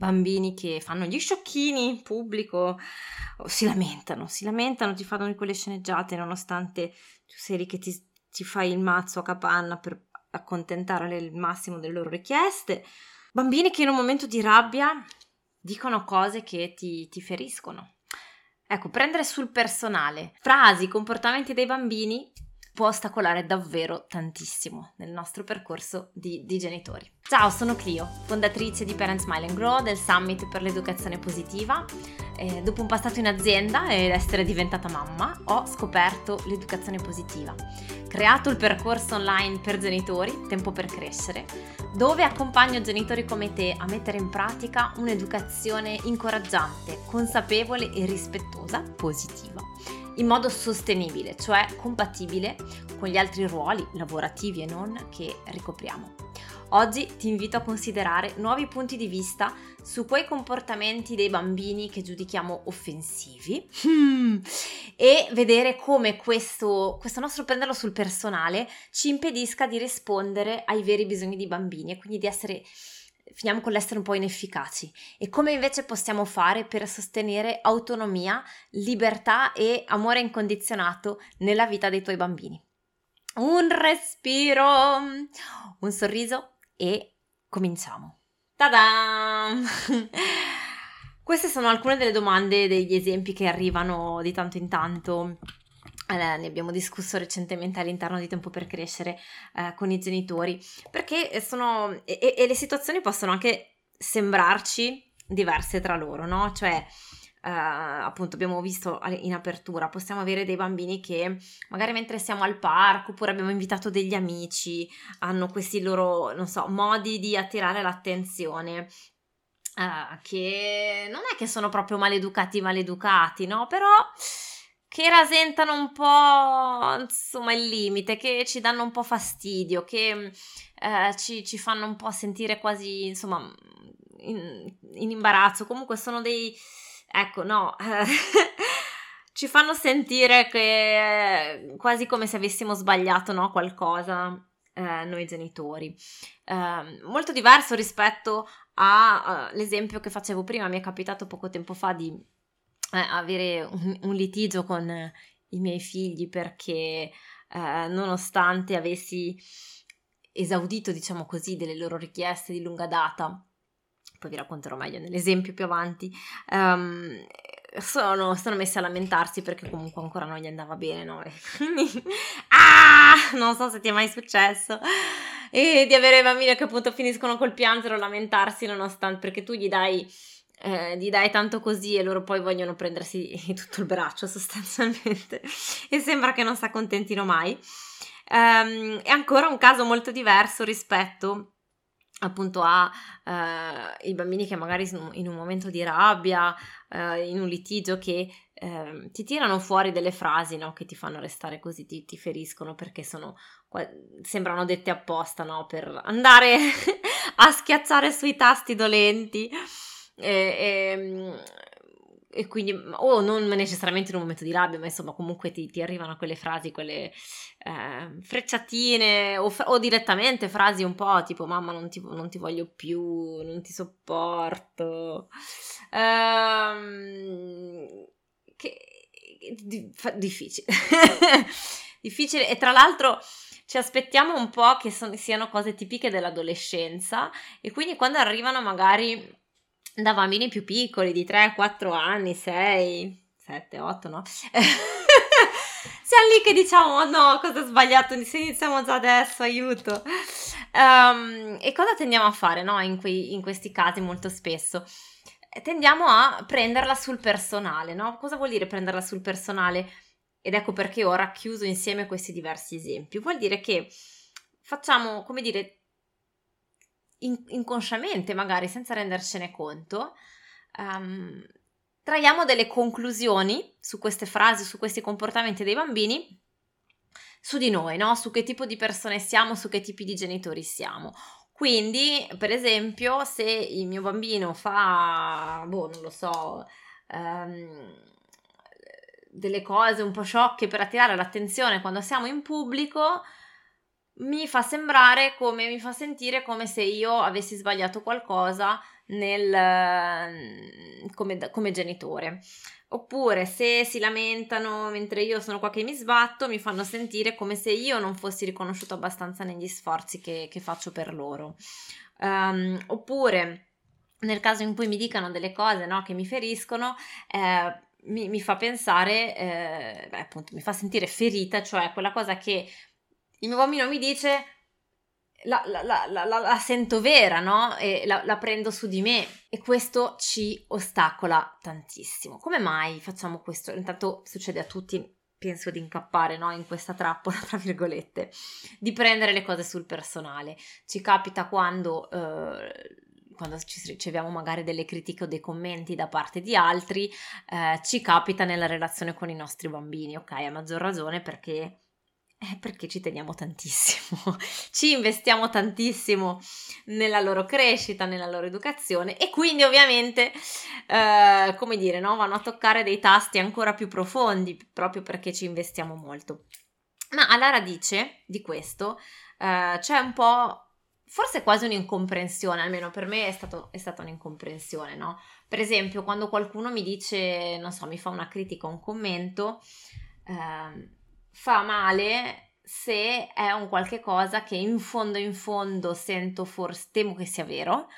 bambini che fanno gli sciocchini in pubblico, si lamentano, si lamentano, ti fanno quelle sceneggiate nonostante tu sei lì che ti, ti fai il mazzo a capanna per accontentare il massimo delle loro richieste. Bambini che in un momento di rabbia dicono cose che ti, ti feriscono. Ecco, prendere sul personale frasi, comportamenti dei bambini può ostacolare davvero tantissimo nel nostro percorso di, di, genitori. Ciao, sono Clio, fondatrice di Parent Smile and Grow del Summit per l'educazione positiva. Eh, dopo un passato in azienda ed essere diventata mamma, ho scoperto l'educazione positiva. Creato il percorso online per genitori, Tempo per crescere, dove accompagno genitori come te a mettere in pratica un'educazione incoraggiante, consapevole e rispettosa, positiva in modo sostenibile, cioè compatibile con gli altri ruoli lavorativi e non che ricopriamo. Oggi ti invito a considerare nuovi punti di vista su quei comportamenti dei bambini che giudichiamo offensivi hmm. e vedere come questo, questo nostro prenderlo sul personale ci impedisca di rispondere ai veri bisogni dei bambini e quindi di essere finiamo con l'essere un po' inefficaci e come invece possiamo fare per sostenere autonomia, libertà e amore incondizionato nella vita dei tuoi bambini. Un respiro, un sorriso e cominciamo. Ta-da! Queste sono alcune delle domande, degli esempi che arrivano di tanto in tanto eh, ne abbiamo discusso recentemente all'interno di Tempo per Crescere eh, con i genitori, perché sono, e, e, le situazioni possono anche sembrarci diverse tra loro, no? Cioè, eh, appunto, abbiamo visto in apertura, possiamo avere dei bambini che magari mentre siamo al parco, oppure abbiamo invitato degli amici, hanno questi loro, non so, modi di attirare l'attenzione. Uh, che non è che sono proprio maleducati maleducati, no? Però che rasentano un po' insomma il limite, che ci danno un po' fastidio, che eh, ci, ci, fanno un po' sentire quasi insomma in, in imbarazzo. Comunque sono dei ecco, no. ci fanno sentire che quasi come se avessimo sbagliato no, qualcosa eh, noi genitori. Eh, molto diverso rispetto all'esempio uh, che facevo prima, mi è capitato poco tempo fa di eh, avere un, un, litigio con i miei figli perché eh, nonostante avessi esaudito, diciamo così, delle loro richieste di lunga data, poi vi racconterò meglio nell'esempio più avanti, um, sono, sono messi a lamentarsi perché comunque ancora non gli andava bene, no? Ah, non so se ti è mai successo. E di avere bambini che appunto finiscono col piangere o lamentarsi nonostante perché tu gli dai eh, gli dai tanto così e loro poi vogliono prendersi tutto il braccio sostanzialmente e sembra che non si accontentino mai. Um, è ancora un caso molto diverso rispetto appunto a uh, bambini che magari in un momento di rabbia, uh, in un litigio che uh, ti tirano fuori delle frasi no? che ti fanno restare così, ti, ti feriscono perché sono, sembrano dette apposta no? per andare a schiacciare sui tasti dolenti. E, e, ehm, e, quindi, o non necessariamente in un momento di rabbia, ma insomma, comunque ti, ti arrivano quelle frasi, quelle eh, frecciatine o, o, direttamente frasi un po' tipo: Mamma, non ti, non ti voglio più, non ti sopporto. Ehm, che, di, fa, difficile. difficile, e tra l'altro ci aspettiamo un po' che son, siano cose tipiche dell'adolescenza e quindi quando arrivano magari da bambini più piccoli di 3, 4 anni, 6, 7, 8, no? Siamo lì che diciamo, oh no, cosa ho sbagliato, se iniziamo già adesso, aiuto. Um, e cosa tendiamo a fare, no? In, quei, in questi casi molto spesso? Tendiamo a prenderla sul personale, no? Cosa vuol dire prenderla sul personale? Ed ecco perché ho racchiuso insieme questi diversi esempi. Vuol dire che facciamo, come dire, in- inconsciamente, magari senza rendercene conto, um, traiamo delle conclusioni su queste frasi, su questi comportamenti dei bambini su di noi, no? Su che tipo di persone siamo, su che tipi di genitori siamo. Quindi, per esempio, se il mio bambino fa, boh, non lo so, um, delle cose un po' sciocche per attirare l'attenzione quando siamo in pubblico, mi fa sembrare come, mi fa sentire come se io avessi sbagliato qualcosa nel, come, come genitore. Oppure se si lamentano mentre io sono qua che mi sbatto, mi fanno sentire come se io non fossi riconosciuto abbastanza negli sforzi che, che faccio per loro. Um, oppure nel caso in cui mi dicano delle cose no, che mi feriscono, eh, mi, mi, fa pensare, eh, beh, appunto, mi fa sentire ferita, cioè quella cosa che il mio bambino mi dice la, la, la, la, sento vera, no? E la, prendo su di me e questo ci ostacola tantissimo. Come mai facciamo questo? Intanto succede a tutti, penso di incappare no? in questa trappola, tra virgolette, di prendere le cose sul personale. Ci capita quando... Eh, quando ci riceviamo magari delle critiche o dei commenti da parte di altri, eh, ci capita nella relazione con i nostri bambini, ok? A maggior ragione perché è perché ci teniamo tantissimo, ci investiamo tantissimo nella loro crescita, nella loro educazione e quindi ovviamente, eh, come dire, no? vanno a toccare dei tasti ancora più profondi proprio perché ci investiamo molto. Ma alla radice di questo eh, c'è un po', forse quasi un'incomprensione, almeno per me è, stato, è stata un'incomprensione, no? Per esempio, quando qualcuno mi dice, non so, mi fa una critica un commento, eh, fa male se è un qualche cosa che in fondo in fondo sento forse temo che sia vero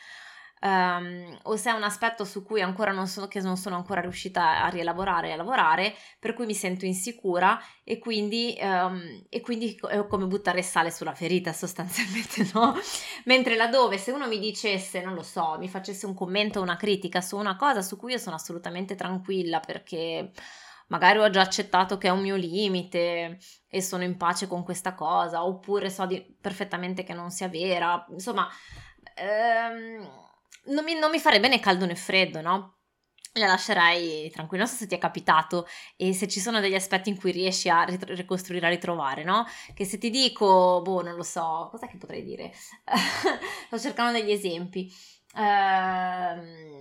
um, o se è un aspetto su cui ancora non sono, non sono ancora riuscita a rielaborare e a lavorare per cui mi sento insicura e quindi, um, e quindi è come buttare sale sulla ferita sostanzialmente no? mentre laddove se uno mi dicesse non lo so mi facesse un commento o una critica su una cosa su cui io sono assolutamente tranquilla perché magari ho già accettato che è un mio limite e sono in pace con questa cosa, oppure so di, perfettamente che non sia vera, insomma, ehm, non, mi, non mi farebbe né caldo né freddo, no? la lascerei tranquilla. Non so se ti è capitato e se ci sono degli aspetti in cui riesci a rit- ricostruire, a ritrovare, no? Che se ti dico, boh, non lo so, cos'è che potrei dire? Sto cercando degli esempi. Ehm,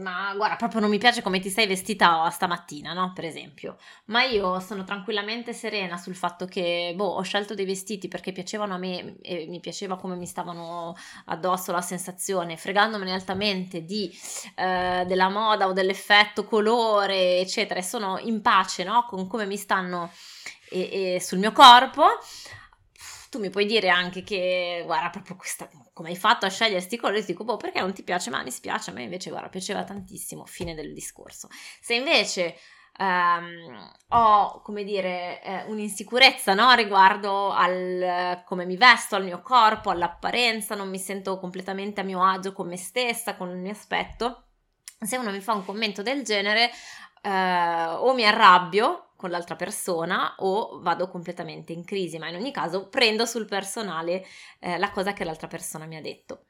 ma guarda, proprio non mi piace come ti sei vestita stamattina, no? Per esempio. Ma io sono tranquillamente serena sul fatto che, boh, ho scelto dei vestiti perché piacevano a me e mi piaceva come mi stavano addosso la sensazione, fregandomene altamente di, eh, della moda o dell'effetto colore, eccetera, e sono in pace, no? Con come mi stanno e, e sul mio corpo tu mi puoi dire anche che, guarda, proprio questa, come hai fatto a scegliere questi colori? Dico, boh, perché non ti piace? Ma mi spiace, a me invece, guarda, piaceva tantissimo, fine del discorso. Se invece Um, ho, come dire, eh, un'insicurezza no? riguardo al come mi vesto, al mio corpo, all'apparenza, non mi sento completamente a mio agio con me stessa, con il mio aspetto. Se uno mi fa un commento del genere, eh, o mi arrabbio con l'altra persona o vado completamente in crisi, ma in ogni caso prendo sul personale eh, la cosa che l'altra persona mi ha detto.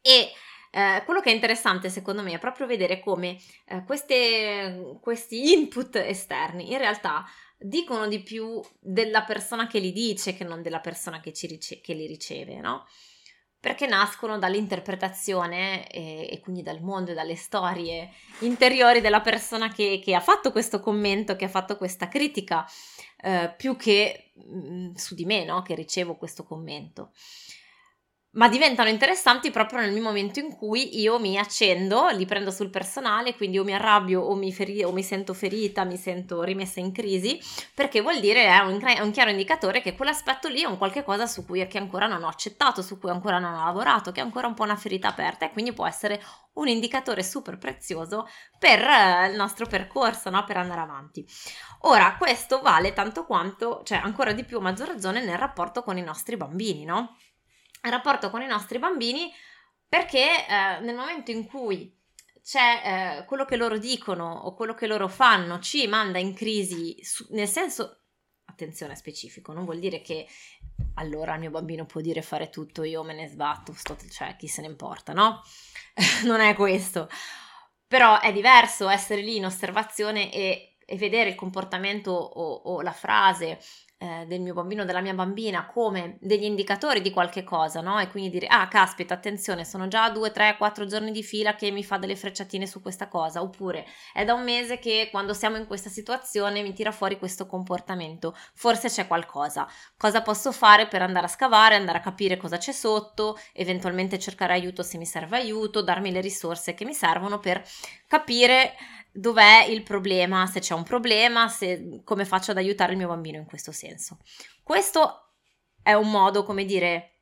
E eh, quello che è interessante secondo me è proprio vedere come eh, queste, questi input esterni in realtà dicono di più della persona che li dice che non della persona che, rice- che li riceve, no? Perché nascono dall'interpretazione e, e, quindi dal mondo e dalle storie interiori della persona che, che, ha fatto questo commento, che ha fatto questa critica, eh, più che mh, mm, su di me, no? che ricevo questo commento ma diventano interessanti proprio nel momento in cui io mi accendo, li prendo sul personale, quindi o mi arrabbio o mi, feri- o mi sento ferita, mi sento rimessa in crisi, perché vuol dire è un, è un chiaro indicatore che quell'aspetto lì è un qualche cosa su cui ancora non ho accettato, su cui ancora non ho lavorato, che è ancora un po' una ferita aperta e quindi può essere un indicatore super prezioso per eh, il nostro percorso, no? per andare avanti. Ora, questo vale tanto quanto, cioè ancora di più a maggior ragione nel rapporto con i nostri bambini, no? Rapporto con i nostri bambini perché eh, nel momento in cui c'è eh, quello che loro dicono o quello che loro fanno ci manda in crisi, su, nel senso, attenzione specifico, non vuol dire che allora il mio bambino può dire fare tutto, io me ne sbatto, sto, cioè chi se ne importa, no? non è questo. Però è diverso essere lì in osservazione e, e vedere il comportamento o, o la frase eh, del mio bambino, della mia bambina, come degli indicatori di qualche cosa, no? E quindi dire, ah, caspita, attenzione, sono già due, tre, quattro giorni di fila che mi fa delle frecciatine su questa cosa, oppure è da un mese che quando siamo in questa situazione mi tira fuori questo comportamento, forse c'è qualcosa. Cosa posso fare per andare a scavare, andare a capire cosa c'è sotto, eventualmente cercare aiuto se mi serve aiuto, darmi le risorse che mi servono per capire dov'è il problema, se c'è un problema, se, come faccio ad aiutare il mio bambino in questo senso. Questo è un modo, come dire,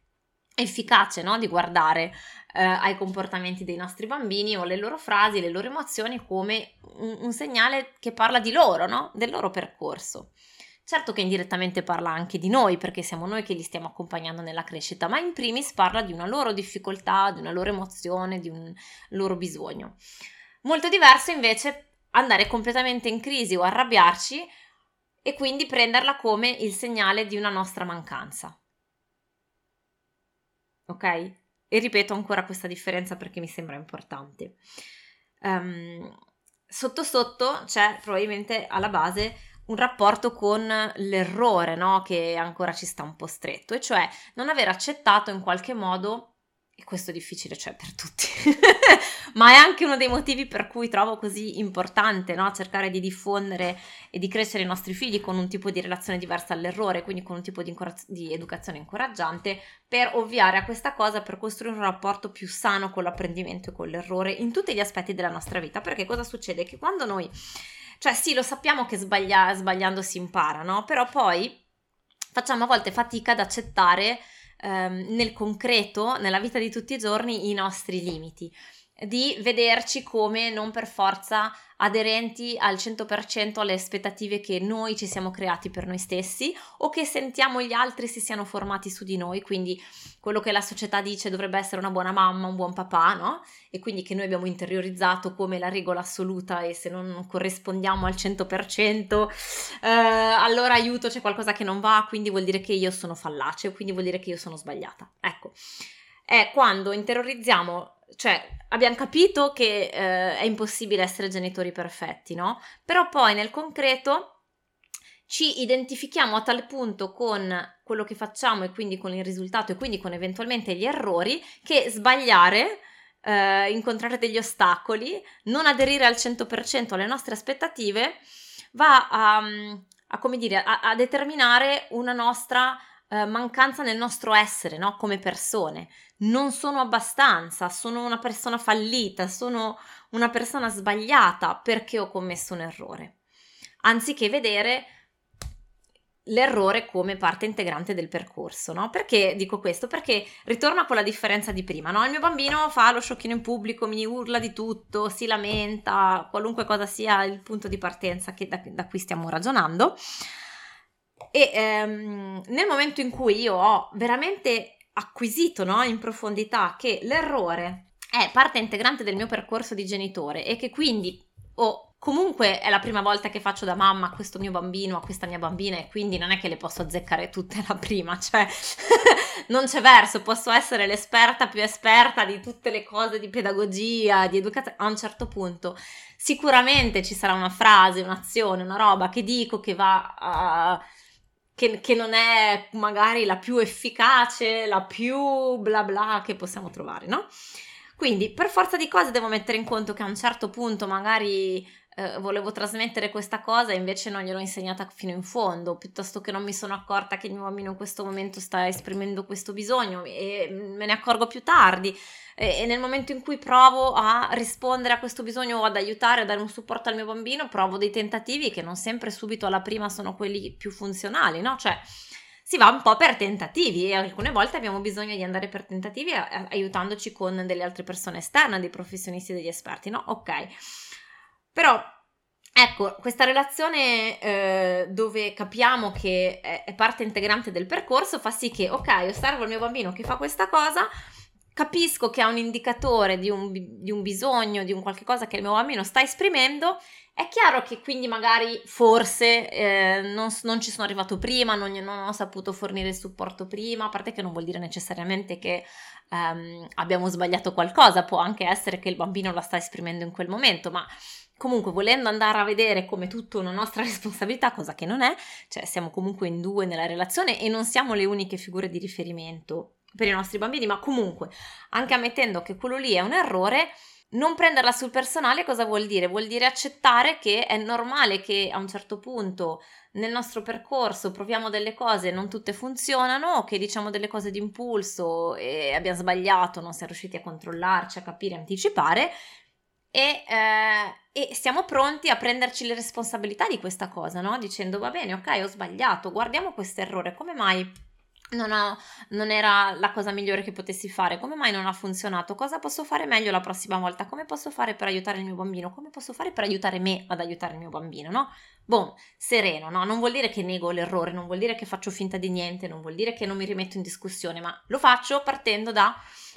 efficace no? di guardare eh, ai comportamenti dei nostri bambini o le loro frasi, le loro emozioni come un, un segnale che parla di loro, no? del loro percorso. Certo che indirettamente parla anche di noi, perché siamo noi che li stiamo accompagnando nella crescita, ma in primis parla di una loro difficoltà, di una loro emozione, di un loro bisogno. Molto diverso invece andare completamente in crisi o arrabbiarci e quindi prenderla come il segnale di una nostra mancanza. Ok? E ripeto ancora questa differenza perché mi sembra importante. Um, sotto sotto c'è probabilmente alla base un rapporto con l'errore, no? Che ancora ci sta un po' stretto, e cioè non aver accettato in qualche modo e questo è difficile, cioè per tutti, ma è anche uno dei motivi per cui trovo così importante no? cercare di diffondere e di crescere i nostri figli con un tipo di relazione diversa all'errore, quindi con un tipo di, incoraz- di educazione incoraggiante, per ovviare a questa cosa, per costruire un rapporto più sano con l'apprendimento e con l'errore in tutti gli aspetti della nostra vita. Perché cosa succede? Che quando noi, cioè sì, lo sappiamo che sbaglia- sbagliando si impara, no? Però poi facciamo a volte fatica ad accettare ehm, nel concreto, nella vita di tutti i giorni, i nostri limiti di vederci come non per forza aderenti al 100% alle aspettative che noi ci siamo creati per noi stessi o che sentiamo gli altri si siano formati su di noi, quindi quello che la società dice dovrebbe essere una buona mamma, un buon papà, no? E quindi che noi abbiamo interiorizzato come la regola assoluta e se non corrispondiamo al 100% eh, allora aiuto, c'è qualcosa che non va, quindi vuol dire che io sono fallace, quindi vuol dire che io sono sbagliata. Ecco, è quando interiorizziamo cioè abbiamo capito che eh, è impossibile essere genitori perfetti, no? Però poi nel concreto ci identifichiamo a tal punto con quello che facciamo e quindi con il risultato e quindi con eventualmente gli errori che sbagliare, eh, incontrare degli ostacoli, non aderire al 100% alle nostre aspettative va a, a come dire, a, a determinare una nostra eh, mancanza nel nostro essere, no? Come persone. Non sono abbastanza, sono una persona fallita, sono una persona sbagliata perché ho commesso un errore. Anziché vedere l'errore come parte integrante del percorso, no? Perché dico questo? Perché ritorno a quella differenza di prima, no? Il mio bambino fa lo sciocchino in pubblico, mi urla di tutto, si lamenta, qualunque cosa sia il punto di partenza da, da cui stiamo ragionando. E ehm, nel momento in cui io ho veramente acquisito no, in profondità che l'errore è parte integrante del mio percorso di genitore e che quindi o comunque è la prima volta che faccio da mamma a questo mio bambino, a questa mia bambina e quindi non è che le posso azzeccare tutte la prima, cioè non c'è verso, posso essere l'esperta più esperta di tutte le cose di pedagogia, di educazione, a un certo punto sicuramente ci sarà una frase, un'azione, una roba che dico che va a che, che, non è magari la più efficace, la più bla bla che possiamo trovare, no? Quindi per forza di cose devo mettere in conto che a un certo punto magari eh, volevo trasmettere questa cosa e invece non gliel'ho insegnata fino in fondo, piuttosto che non mi sono accorta che il mio bambino in questo momento sta esprimendo questo bisogno e me ne accorgo più tardi e, e nel momento in cui provo a rispondere a questo bisogno o ad aiutare, a dare un supporto al mio bambino, provo dei tentativi che non sempre subito alla prima sono quelli più funzionali, no? Cioè si va un po' per tentativi e alcune volte abbiamo bisogno di andare per tentativi aiutandoci con delle altre persone esterne, dei professionisti, degli esperti, no? Ok. Però Ecco, questa relazione eh, dove capiamo che è, parte integrante del percorso fa sì che, ok, osservo il mio bambino che fa questa cosa, capisco che ha un indicatore di un, di un bisogno, di un qualche cosa che il mio bambino sta esprimendo, è chiaro che quindi magari forse eh, non, non, ci sono arrivato prima, non, non, ho saputo fornire il supporto prima, a parte che non vuol dire necessariamente che um, abbiamo sbagliato qualcosa, può anche essere che il bambino la sta esprimendo in quel momento, ma comunque volendo andare a vedere come tutto una nostra responsabilità, cosa che non è, cioè siamo comunque in due nella relazione e non siamo le uniche figure di riferimento per i nostri bambini, ma comunque anche ammettendo che quello lì è un errore, non prenderla sul personale cosa vuol dire? Vuol dire accettare che è normale che a un certo punto nel nostro percorso proviamo delle cose e non tutte funzionano, che diciamo delle cose di impulso e abbiamo sbagliato, non siamo riusciti a controllarci, a capire, anticipare e, eh, e siamo pronti a prenderci le responsabilità di questa cosa, no? Dicendo va bene, ok, ho sbagliato, guardiamo questo errore, come mai non, ha, non, era la cosa migliore che potessi fare, come mai non ha funzionato, cosa posso fare meglio la prossima volta, come posso fare per aiutare il mio bambino, come posso fare per aiutare me ad aiutare il mio bambino, no? Boom, sereno, no? Non vuol dire che nego l'errore, non vuol dire che faccio finta di niente, non vuol dire che non mi rimetto in discussione, ma lo faccio partendo da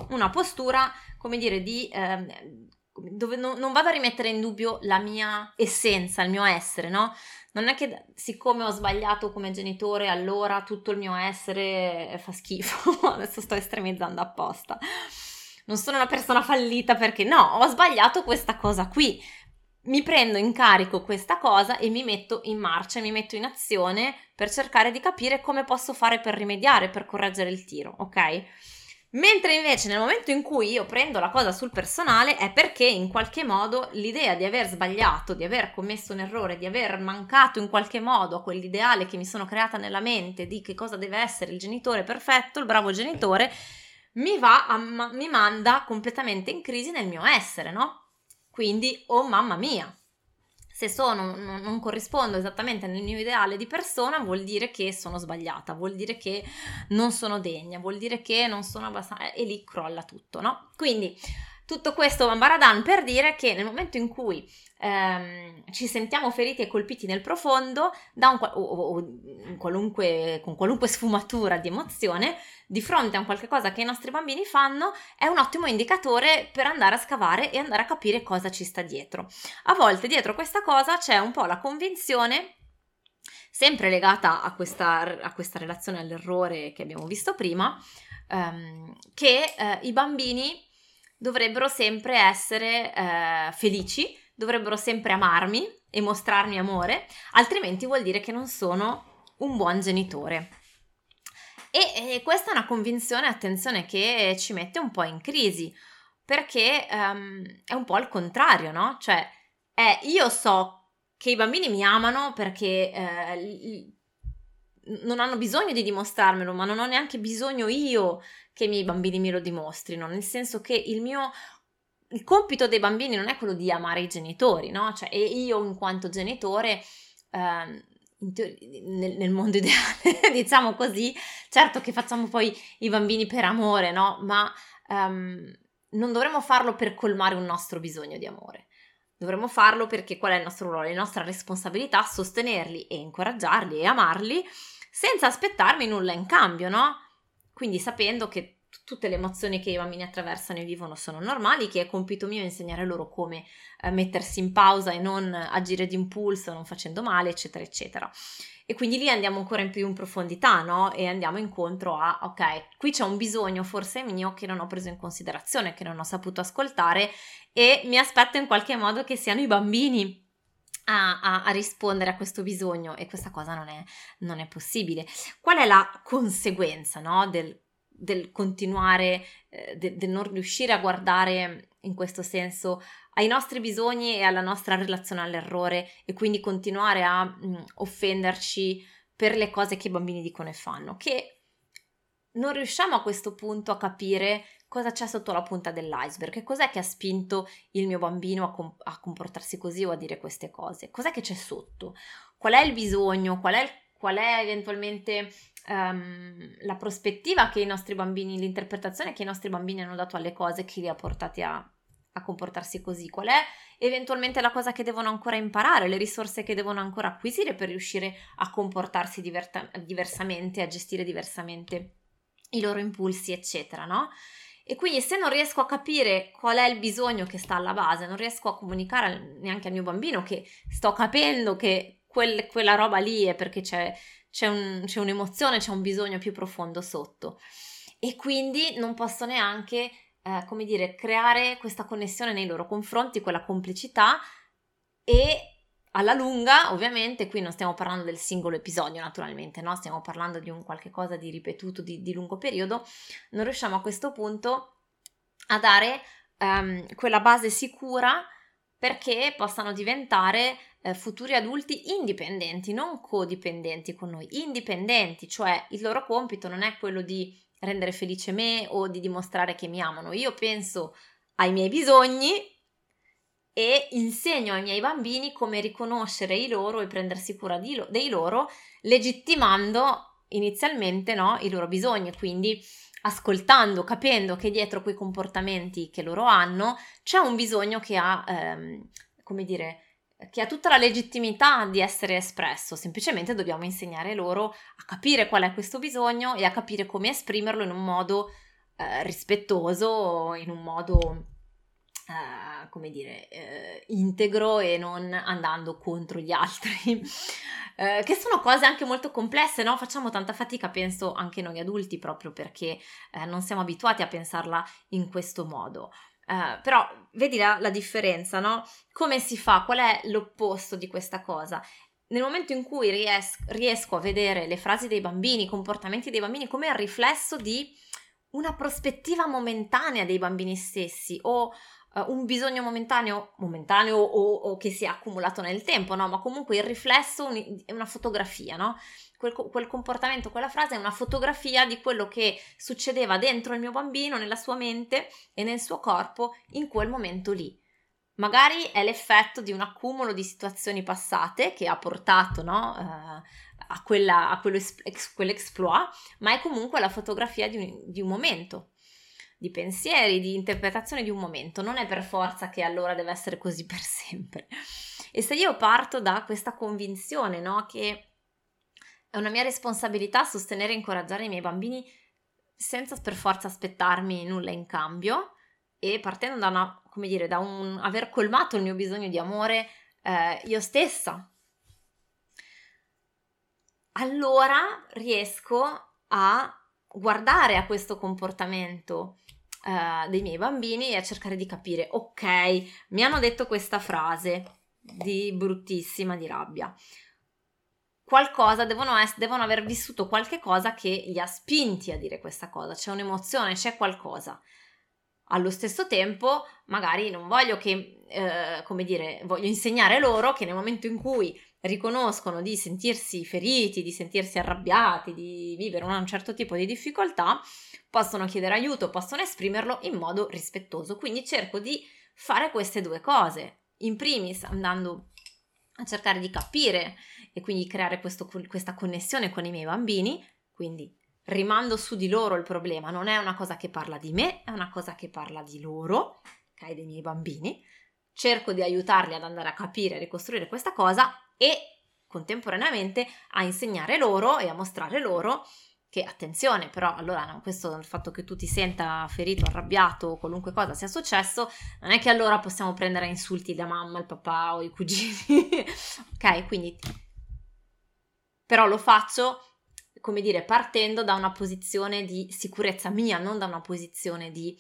una postura, come dire, di... Eh, dove non, non vado a rimettere in dubbio la mia essenza, il mio essere, no? non è che siccome ho sbagliato come genitore, allora tutto il mio essere fa schifo. Adesso sto estremizzando apposta. Non sono una persona fallita perché no, ho sbagliato questa cosa qui. Mi prendo in carico questa cosa e mi metto in marcia, mi metto in azione per cercare di capire come posso fare per rimediare, per correggere il tiro, ok? Mentre invece nel momento in cui io prendo la cosa sul personale è perché in qualche modo l'idea di aver sbagliato, di aver commesso un errore, di aver mancato in qualche modo a quell'ideale che mi sono creata nella mente di che cosa deve essere il genitore perfetto, il bravo genitore, mi a, mi manda completamente in crisi nel mio essere, no? Quindi, oh mamma mia, se sono, non, corrispondo esattamente nel mio ideale di persona, vuol dire che sono sbagliata, vuol dire che non sono degna, vuol dire che non sono abbastanza... e lì crolla tutto, no? Quindi tutto questo Bambaradan per dire che nel momento in cui ehm, ci sentiamo feriti e colpiti nel profondo, un, o, o qualunque, con qualunque sfumatura di emozione, di fronte a un qualche cosa che i nostri bambini fanno, è un ottimo indicatore per andare a scavare e andare a capire cosa ci sta dietro. A volte dietro questa cosa c'è un po' la convinzione sempre legata a questa, a questa relazione all'errore che abbiamo visto prima, ehm, che eh, i bambini dovrebbero sempre essere eh, felici, dovrebbero sempre amarmi e mostrarmi amore, altrimenti vuol dire che non sono un buon genitore. E, e questa è una convinzione, attenzione, che ci mette un po' in crisi, perché um, è un po' al contrario, no? Cioè, è, io so che i bambini mi amano perché eh, non hanno bisogno di dimostrarmelo, ma non ho neanche bisogno io che i miei bambini me lo dimostrino, nel senso che il mio il compito dei bambini non è quello di amare i genitori, no? Cioè, e io in quanto genitore eh, in teoria, nel, nel, mondo ideale, diciamo così, certo che facciamo poi i bambini per amore, no? Ma um, non dovremmo farlo per colmare un nostro bisogno di amore. Dovremmo farlo perché qual è il nostro ruolo? La nostra responsabilità sostenerli e incoraggiarli e amarli senza aspettarmi nulla in cambio, no? Quindi sapendo che tutte le emozioni che i bambini attraversano e vivono sono normali, che è compito mio insegnare loro come eh, mettersi in pausa e non agire d'impulso, non facendo male, eccetera, eccetera. E quindi lì andiamo ancora in più in profondità, no? E andiamo incontro a, ok, qui c'è un bisogno forse mio che non ho preso in considerazione, che non ho saputo ascoltare e mi aspetto in qualche modo che siano i bambini a, a, a, rispondere a questo bisogno e questa cosa non è, non è possibile. Qual è la conseguenza no, del, del, continuare, eh, de, del non riuscire a guardare in questo senso ai nostri bisogni e alla nostra relazione all'errore e quindi continuare a mh, mm, offenderci per le cose che i bambini dicono e fanno? Che non riusciamo a questo punto a capire cosa c'è sotto la punta dell'iceberg, che cos'è che ha spinto il mio bambino a, com- a, comportarsi così o a dire queste cose, cos'è che c'è sotto, qual è il bisogno, qual è, qual è eventualmente um, la prospettiva che i nostri bambini, l'interpretazione che i nostri bambini hanno dato alle cose che li ha portati a, a comportarsi così, qual è eventualmente la cosa che devono ancora imparare, le risorse che devono ancora acquisire per riuscire a comportarsi diverta- diversamente, a gestire diversamente i loro impulsi, eccetera, no? E quindi se non riesco a capire qual è il bisogno che sta alla base, non riesco a comunicare neanche al mio bambino che sto capendo che quel, quella roba lì è perché c'è, c'è, un, c'è un'emozione, c'è un bisogno più profondo sotto. e quindi non posso neanche, eh, come dire, creare questa connessione nei loro confronti, quella complicità e alla lunga, ovviamente, qui non stiamo parlando del singolo episodio, naturalmente, no? Stiamo parlando di un qualche cosa di ripetuto di, di lungo periodo, non riusciamo a questo punto a dare um, quella base sicura perché possano diventare eh, futuri adulti indipendenti, non codipendenti con noi, indipendenti, cioè il loro compito non è quello di rendere felice me o di dimostrare che mi amano. Io penso ai miei bisogni e insegno ai miei bambini come riconoscere i loro e prendersi cura lo- dei loro, legittimando inizialmente no, i loro bisogni, quindi ascoltando, capendo che dietro quei comportamenti che loro hanno c'è un bisogno che ha, ehm, come dire, che ha tutta la legittimità di essere espresso, semplicemente dobbiamo insegnare loro a capire qual è questo bisogno e a capire come esprimerlo in un modo eh, rispettoso, in un modo Uh, come dire, uh, integro e non andando contro gli altri, uh, che sono cose anche molto complesse, no? Facciamo tanta fatica, penso, anche noi adulti, proprio perché non siamo abituati a pensarla in questo modo. però vedi la, la differenza, no? Come si fa? Qual è l'opposto di questa cosa? Nel momento in cui ries- riesco a vedere le frasi dei bambini, i comportamenti dei bambini come il riflesso di una prospettiva momentanea dei bambini stessi o uh, un bisogno momentaneo, momentaneo o, o, che si è accumulato nel tempo, no? Ma comunque il riflesso è una fotografia, no? Quel, quel, comportamento, quella frase è una fotografia di quello che succedeva dentro il mio bambino, nella sua mente e nel suo corpo in quel momento lì. Magari è l'effetto di un accumulo di situazioni passate che ha portato no, uh, a, quella, a quell'exploit, ma è comunque la fotografia di un, di un momento di pensieri, di interpretazione di un momento, non è per forza che allora deve essere così per sempre. E se io parto da questa convinzione, no, che è una mia responsabilità sostenere e incoraggiare i miei bambini senza per forza aspettarmi nulla in cambio e partendo da una, come dire, da un aver colmato il mio bisogno di amore eh, io stessa, allora riesco a guardare a questo comportamento uh, dei miei bambini e a cercare di capire, ok, mi hanno detto questa frase di bruttissima, di rabbia. Qualcosa, devono, es- devono aver vissuto qualche cosa che li ha spinti a dire questa cosa, c'è un'emozione, c'è qualcosa. Allo stesso tempo, magari non voglio che, eh, come dire, voglio insegnare loro che nel momento in cui riconoscono di sentirsi feriti, di sentirsi arrabbiati, di vivere un certo tipo di difficoltà, possono chiedere aiuto, possono esprimerlo in modo rispettoso. Quindi cerco di fare queste due cose. In primis andando a cercare di capire e quindi creare questo, questa connessione con i miei bambini, quindi rimando su di loro il problema, non è una cosa che parla di me, è una cosa che parla di loro, ok, dei miei bambini. Cerco di aiutarli ad andare a capire e ricostruire questa cosa e contemporaneamente a insegnare loro e a mostrare loro che attenzione, però allora no, questo il fatto che tu ti senta ferito, arrabbiato o qualunque cosa sia successo, non è che allora possiamo prendere insulti da mamma, il papà o i cugini. ok, quindi però lo faccio come dire, partendo da una posizione di sicurezza mia, non da una posizione di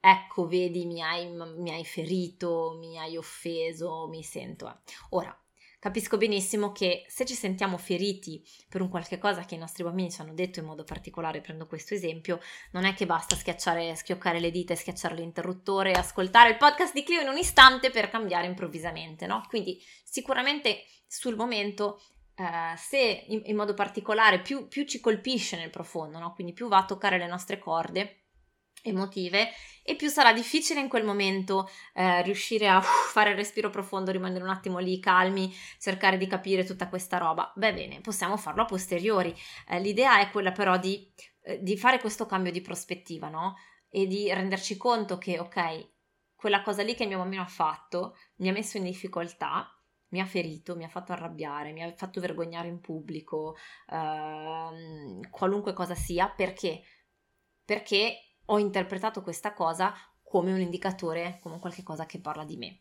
ecco, vedi, mi hai, mi hai ferito, mi hai offeso, mi sento. Eh. Ora, Capisco benissimo che se ci sentiamo feriti per un qualche cosa che i nostri bambini ci hanno detto in modo particolare, prendo questo esempio, non è che basta schiacciare, schioccare le dita e schiacciare l'interruttore e ascoltare il podcast di Clio in un istante per cambiare improvvisamente, no? Quindi sicuramente sul momento Uh, se in, in, modo particolare più, più, ci colpisce nel profondo, no? quindi più va a toccare le nostre corde, emotive e più sarà difficile in quel momento eh, riuscire a fare il respiro profondo, rimanere un attimo lì calmi, cercare di capire tutta questa roba. Beh, bene, possiamo farlo a posteriori. Eh, l'idea è quella però di, eh, di, fare questo cambio di prospettiva, no? E di renderci conto che, ok, quella cosa lì che mio bambino ha fatto mi ha messo in difficoltà, mi ha ferito, mi ha fatto arrabbiare, mi ha fatto vergognare in pubblico, ehm, qualunque cosa sia, perché? Perché ho interpretato questa cosa come un indicatore, come qualcosa che parla di me.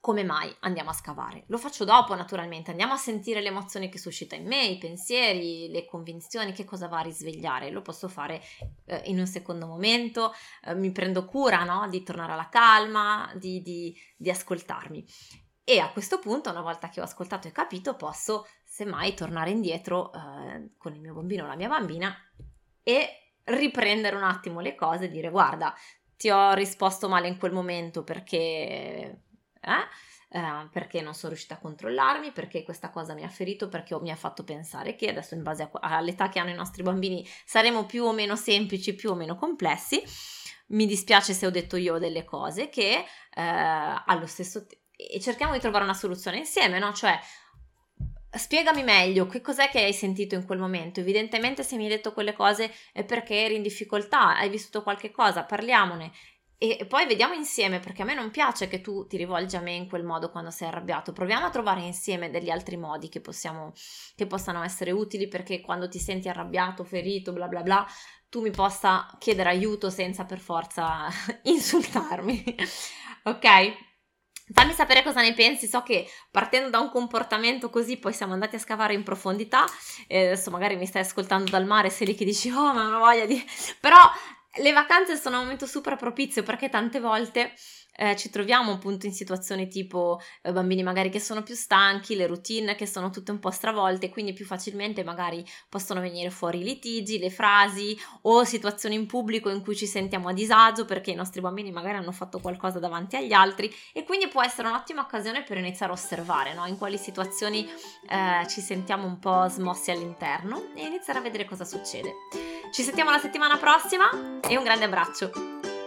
come mai andiamo a scavare? Lo faccio dopo naturalmente, andiamo a sentire le emozioni che suscita in me, i pensieri, le convinzioni, che cosa va a risvegliare. Lo posso fare eh, in un secondo momento, eh, mi prendo cura no? di tornare alla calma, di, di, di ascoltarmi. E a questo punto, una volta che ho ascoltato e capito, posso semmai tornare indietro eh, con il mio bambino o la mia bambina e riprendere un attimo le cose e dire guarda, ti ho risposto male in quel momento perché eh? Uh, perché non sono riuscita a controllarmi, perché questa cosa mi ha ferito, perché mi ha fatto pensare che adesso in base a, all'età che hanno i nostri bambini saremo più o meno semplici, più o meno complessi. Mi dispiace se ho detto io delle cose che uh, allo stesso tempo... E cerchiamo di trovare una soluzione insieme, no? Cioè, spiegami meglio che cos'è che hai sentito in quel momento. Evidentemente se mi hai detto quelle cose è perché eri in difficoltà, hai vissuto qualche cosa, parliamone e poi vediamo insieme, perché a me non piace che tu ti rivolgi a me in quel modo quando sei arrabbiato. Proviamo a trovare insieme degli altri modi che, possiamo, che possano essere utili perché quando ti senti arrabbiato, ferito, bla bla bla, tu mi possa chiedere aiuto senza per forza insultarmi. ok? Fammi sapere cosa ne pensi, so che partendo da un comportamento così poi siamo andati a scavare in profondità, e adesso magari mi stai ascoltando dal mare, sei lì che dici oh ma non voglia di... però le vacanze sono un momento super propizio perché tante volte eh, ci troviamo appunto in situazioni tipo eh, bambini magari che sono più stanchi, le routine che sono tutte un po' stravolte, quindi più facilmente magari possono venire fuori i litigi, le frasi o situazioni in pubblico in cui ci sentiamo a disagio perché i nostri bambini magari hanno fatto qualcosa davanti agli altri e quindi può essere un'ottima occasione per iniziare a osservare no? in quali situazioni eh, ci sentiamo un po' smossi all'interno e iniziare a vedere cosa succede. Ci sentiamo la settimana prossima e un grande abbraccio!